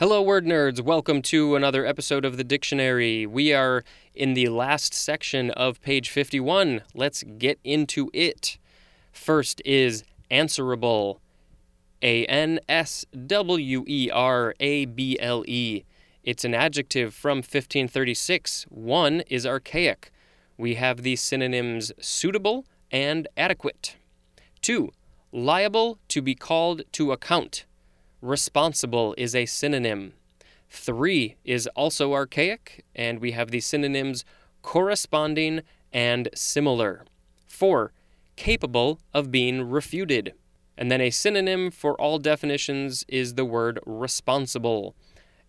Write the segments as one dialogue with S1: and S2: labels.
S1: Hello, word nerds. Welcome to another episode of the dictionary. We are in the last section of page 51. Let's get into it. First is answerable. A N S W E R A B L E. It's an adjective from 1536. One is archaic. We have the synonyms suitable and adequate. Two, liable to be called to account. Responsible is a synonym. Three is also archaic, and we have the synonyms corresponding and similar. Four, capable of being refuted. And then a synonym for all definitions is the word responsible.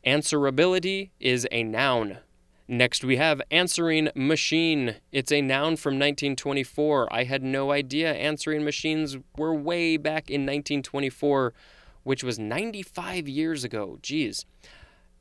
S1: Answerability is a noun. Next, we have answering machine. It's a noun from 1924. I had no idea answering machines were way back in 1924, which was 95 years ago. Geez.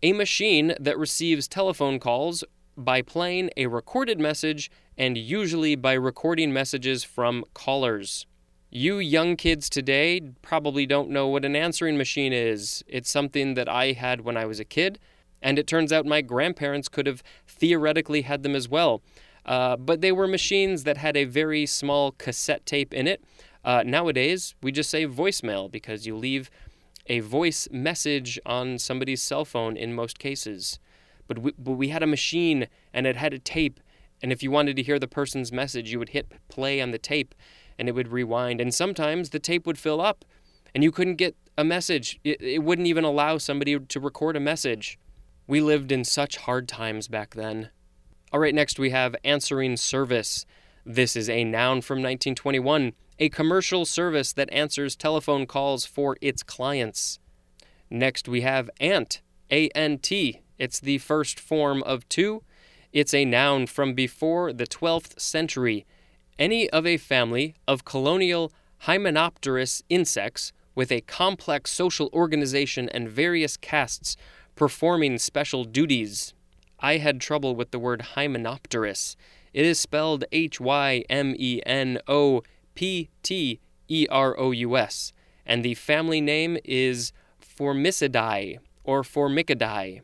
S1: A machine that receives telephone calls by playing a recorded message and usually by recording messages from callers. You young kids today probably don't know what an answering machine is. It's something that I had when I was a kid, and it turns out my grandparents could have theoretically had them as well. Uh, but they were machines that had a very small cassette tape in it. Uh, nowadays, we just say voicemail because you leave a voice message on somebody's cell phone in most cases. But we, but we had a machine and it had a tape, and if you wanted to hear the person's message, you would hit play on the tape and it would rewind. And sometimes the tape would fill up and you couldn't get a message. It, it wouldn't even allow somebody to record a message. We lived in such hard times back then. All right, next we have answering service. This is a noun from 1921, a commercial service that answers telephone calls for its clients. Next we have ant, A N T. It's the first form of two. It's a noun from before the 12th century any of a family of colonial hymenopterous insects with a complex social organization and various castes performing special duties. I had trouble with the word hymenopterous. It is spelled H Y M E N O P T E R O U S, and the family name is Formicidae or Formicidae.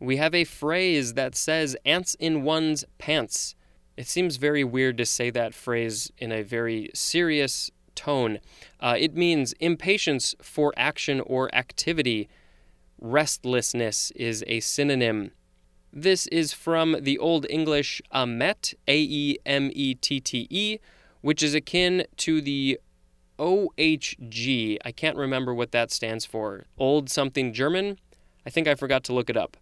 S1: We have a phrase that says ants in one's pants. It seems very weird to say that phrase in a very serious tone. Uh, it means impatience for action or activity. Restlessness is a synonym. This is from the Old English amet, A E M E T T E, which is akin to the OHG. I can't remember what that stands for. Old something German? I think I forgot to look it up.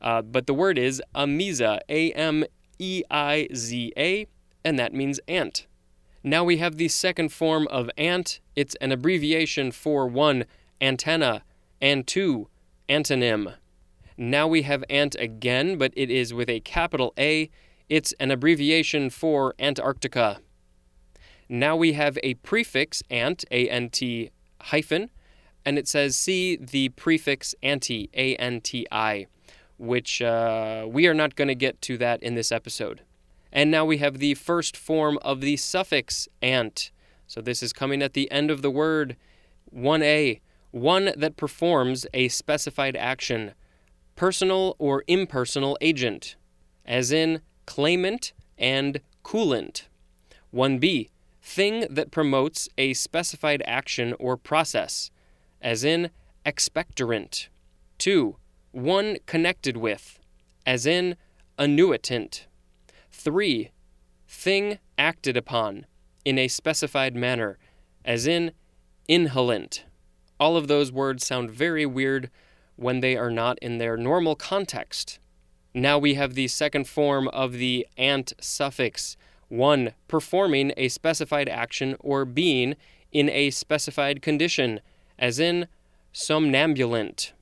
S1: Uh, but the word is Ameiza, A M E I Z A, and that means ant. Now we have the second form of ant. It's an abbreviation for one, antenna, and two, antonym. Now we have ant again, but it is with a capital A. It's an abbreviation for Antarctica. Now we have a prefix ant, A N T hyphen, and it says see the prefix anti, A N T I which uh, we are not going to get to that in this episode. And now we have the first form of the suffix ant. So this is coming at the end of the word 1a, one that performs a specified action, personal or impersonal agent, as in claimant and coolant. 1b, thing that promotes a specified action or process, as in expectorant. 2 one connected with, as in annuitant. 3. Thing acted upon in a specified manner, as in inhalant. All of those words sound very weird when they are not in their normal context. Now we have the second form of the ant suffix, one performing a specified action or being in a specified condition, as in somnambulant.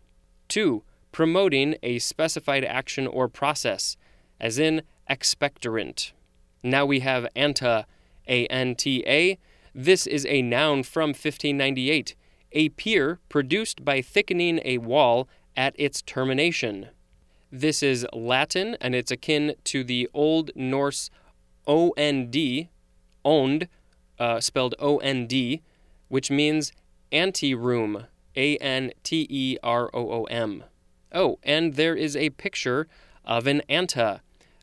S1: 2 promoting a specified action or process, as in expectorant. Now we have anta, A N T A. This is a noun from 1598, a pier produced by thickening a wall at its termination. This is Latin and it's akin to the Old Norse OND, owned, uh, spelled O N D, which means anteroom, A N T E R O O M. Oh, and there is a picture of an anta.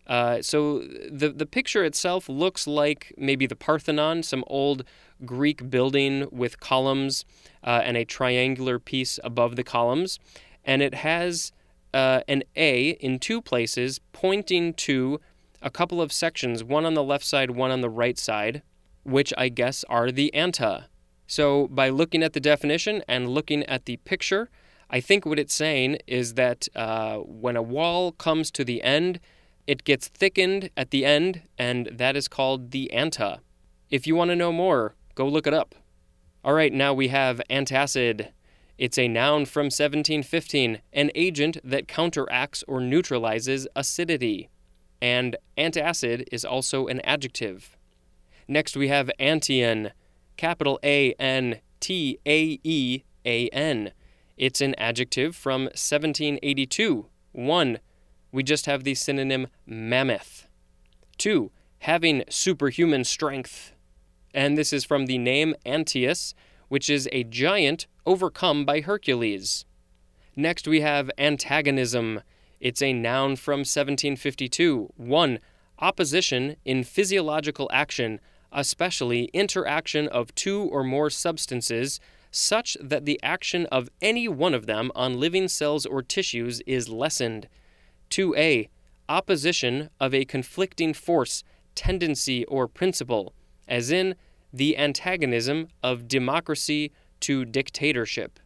S1: Uh, so the the picture itself looks like maybe the Parthenon, some old Greek building with columns uh, and a triangular piece above the columns, and it has uh, an A in two places pointing to a couple of sections, one on the left side, one on the right side, which I guess are the anta. So by looking at the definition and looking at the picture, I think what it's saying is that uh, when a wall comes to the end, it gets thickened at the end, and that is called the anta. If you want to know more, go look it up. All right, now we have antacid. It's a noun from 1715, an agent that counteracts or neutralizes acidity. And antacid is also an adjective. Next, we have antaean, capital A N T A E A N. It's an adjective from 1782. 1. We just have the synonym mammoth. 2. Having superhuman strength. And this is from the name Antaeus, which is a giant overcome by Hercules. Next, we have antagonism. It's a noun from 1752. 1. Opposition in physiological action, especially interaction of two or more substances such that the action of any one of them on living cells or tissues is lessened. 2a. Opposition of a conflicting force, tendency, or principle, as in the antagonism of democracy to dictatorship.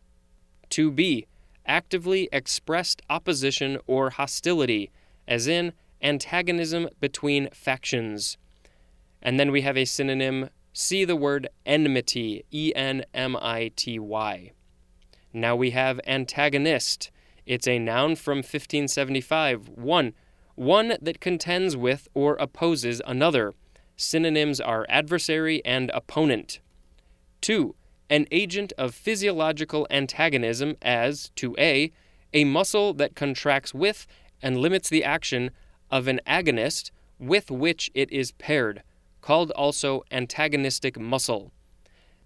S1: 2b. Actively expressed opposition or hostility, as in antagonism between factions. And then we have a synonym see the word enmity, E N M I T Y. Now we have antagonist. It's a noun from 1575. 1. One that contends with or opposes another. Synonyms are adversary and opponent. 2. An agent of physiological antagonism as, to A, a muscle that contracts with and limits the action of an agonist with which it is paired called also antagonistic muscle.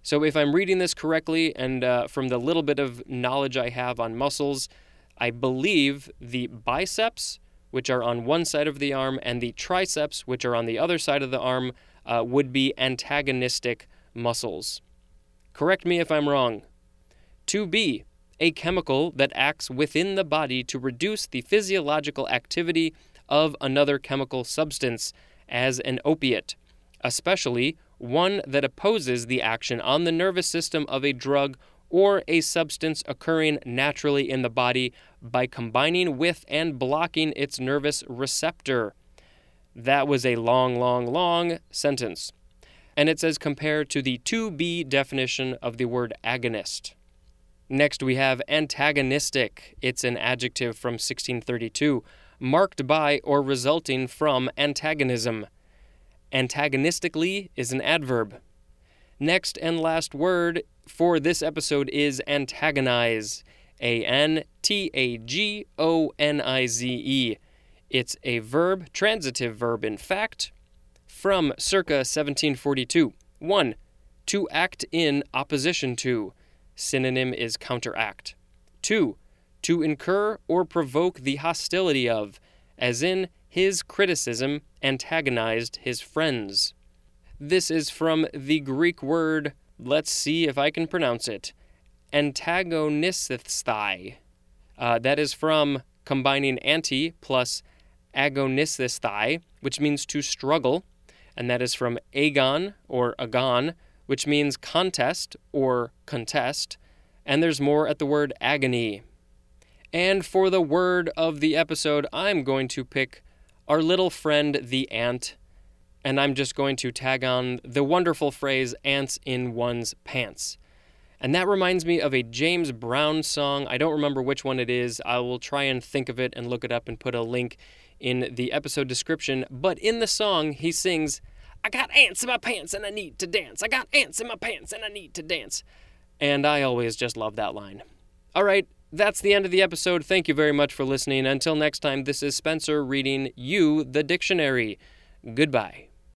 S1: So, if I'm reading this correctly, and uh, from the little bit of knowledge I have on muscles, I believe the biceps, which are on one side of the arm, and the triceps, which are on the other side of the arm, uh, would be antagonistic muscles. Correct me if I'm wrong. 2b, a chemical that acts within the body to reduce the physiological activity of another chemical substance, as an opiate especially one that opposes the action on the nervous system of a drug or a substance occurring naturally in the body by combining with and blocking its nervous receptor. That was a long, long, long sentence. And it says compared to the 2b definition of the word agonist. Next, we have antagonistic. It's an adjective from 1632, marked by or resulting from antagonism. Antagonistically is an adverb. Next and last word for this episode is antagonize. A N T A G O N I Z E. It's a verb, transitive verb in fact, from circa 1742. 1. To act in opposition to. Synonym is counteract. 2. To incur or provoke the hostility of, as in his criticism antagonized his friends. This is from the Greek word, let's see if I can pronounce it, antagonisthai. Uh, that is from combining anti plus agonisthai, which means to struggle, and that is from agon or agon, which means contest or contest, and there's more at the word agony. And for the word of the episode, I'm going to pick our little friend the ant, and I'm just going to tag on the wonderful phrase ants in one's pants. And that reminds me of a James Brown song. I don't remember which one it is. I will try and think of it and look it up and put a link in the episode description. But in the song, he sings, I got ants in my pants and I need to dance. I got ants in my pants and I need to dance. And I always just love that line. All right, that's the end of the episode. Thank you very much for listening. Until next time, this is Spencer reading you the dictionary. Goodbye.